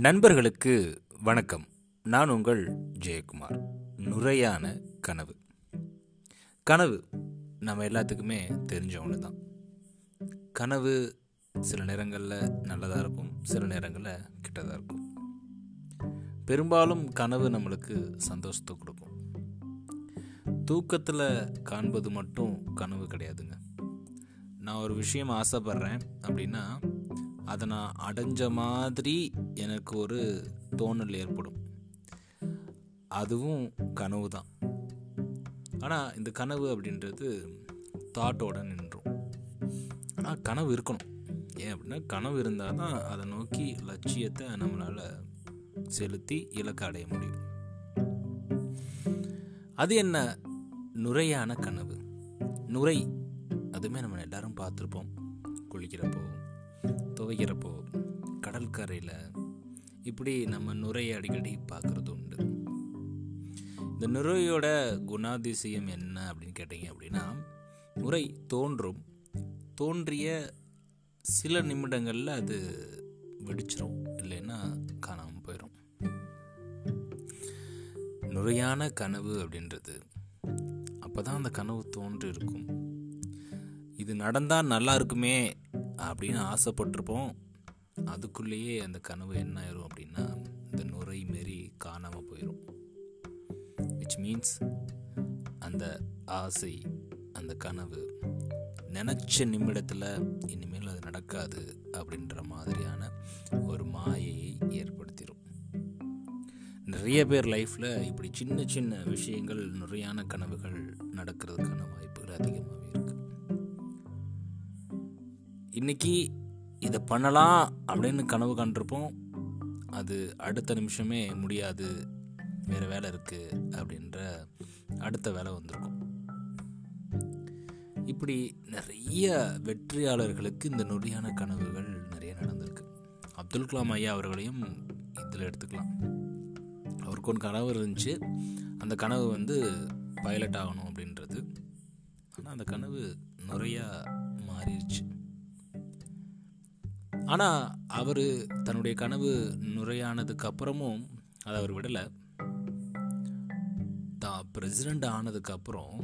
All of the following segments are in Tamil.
நண்பர்களுக்கு வணக்கம். நான் உங்கள் ஜெயக்குமார். நுரையான கனவு. கனவு நம்ம எல்லாத்துக்குமே தெரிஞ்ச ஒன்று தான் கனவு சில நேரங்களில் நல்லதாக இருக்கும் சில நேரங்களில் கெட்டதாக இருக்கும். பெரும்பாலும் கனவு நம்மளுக்கு சந்தோஷத்தை கொடுக்கும். தூக்கத்தில் காண்பது மட்டும் கனவு கிடையாதுங்க. நான் ஒரு விஷயம் ஆசைப்பட்றேன் அப்படின்னா அதை நான் அடைஞ்ச மாதிரி எனக்கு ஒரு தோணல் ஏற்படும். அதுவும் கனவு தான். ஆனால் இந்த கனவு அப்படின்றது தாட்டோட நின்றோம். ஆனால் கனவு இருக்கணும். ஏன் அப்படின்னா கனவு இருந்தால் தான் அதை நோக்கி லட்சியத்தை நம்மளால் செலுத்தி இலக்கு அடைய முடியும். அது என்ன? நுரையான கனவு. நுரை. அதுவுமே நம்ம எல்லாரும் பார்த்துருப்போம். குளிக்கிறப்போ. துவைக்கிறப்போ கடற்கரையில் இப்படி நம்ம நுரையை அடிக்கடி பார்க்குறது உண்டு. இந்த நுரையோட குணாதிசயம் என்ன அப்படின்னு கேட்டீங்க அப்படின்னா நுரை தோன்றும். தோன்றிய சில நிமிடங்களில் அது வெடிச்சிரும் இல்லைன்னா காணாமல் போயிடும் நுரையான கனவு அப்படின்றது அப்போ தான் அந்த கனவு தோன்றி இருக்கும் இது நடந்தால் நல்லா இருக்குமே அப்படின்னு ஆசைப்பட்டிருப்போம். அதுக்குள்ளேயே அந்த கனவு என்ன ஆயிரும் அப்படின்னா இந்த நுரை மாரி காணாமல் போயிடும் விச் மீன்ஸ் அந்த ஆசை அந்த கனவு நினச்ச நிமிடத்தில் இனிமேல் அது நடக்காது அப்படின்ற மாதிரியான ஒரு மாயையை ஏற்படுத்திடும் நிறைய பேர் லைஃப்பில் இப்படி சின்ன சின்ன விஷயங்கள் நிறையான கனவுகள் நடக்கிறதுக்கான வாய்ப்புகள் அதிகமாகவே இருக்குது இன்னைக்கு இதை பண்ணலாம் அப்படின்னு கனவு கண்டிருப்போம். அது அடுத்த நிமிஷமே முடியாது. வேறு வேலை இருக்குது அப்படின்ற அடுத்த வேலை வந்திருக்கும். இப்படி நிறைய வெற்றியாளர்களுக்கு இந்த நொடியான கனவுகள் நிறைய நடந்திருக்கு. அப்துல் கலாம் ஐயா அவர்களையும் இதில் எடுத்துக்கலாம். அவருக்கு ஒரு கனவு இருந்துச்சு. அந்த கனவு வந்து பைலட் ஆகணும் அப்படின்றது. ஆனால் அந்த கனவு நிறையா மாறிடுச்சு. ஆனால் அவர் தன்னுடைய கனவு நுரையானதுக்கு அப்புறமும் அதை அவர் விடலை. தான் பிரசிடெண்ட் ஆனதுக்கு அப்புறம்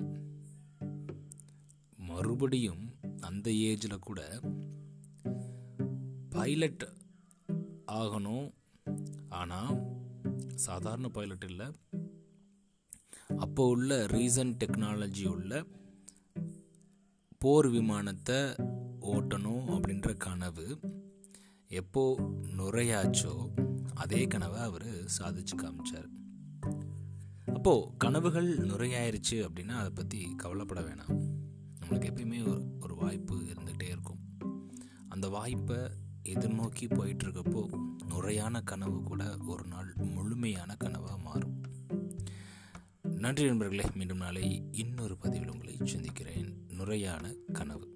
மறுபடியும் அந்த ஏஜில் கூட பைலட் ஆகணும். ஆனால் சாதாரண பைலட் இல்லை. அப்போ உள்ள ரீசன்ட் டெக்னாலஜி உள்ள போர் விமானத்தை ஓட்டணும் அப்படின்ற கனவு எப்போ நுரையாச்சோ அதே கனவை அவர் சாதிச்சு காமிச்சார். அப்போது கனவுகள் நுரையாயிருச்சு அப்படின்னா அதை பற்றி கவலைப்பட வேணாம். நம்மளுக்கு எப்பயுமே ஒரு ஒரு வாய்ப்பு இருந்துகிட்டே இருக்கும். அந்த வாய்ப்பை எதிர்நோக்கி போயிட்டுருக்கப்போ நுரையான கனவு கூட ஒரு நாள் முழுமையான கனவாக மாறும். நன்றி நண்பர்களே மீண்டும் நாளை இன்னொரு பதிவில் உங்களை சந்திக்கிறேன். நுரையான கனவு.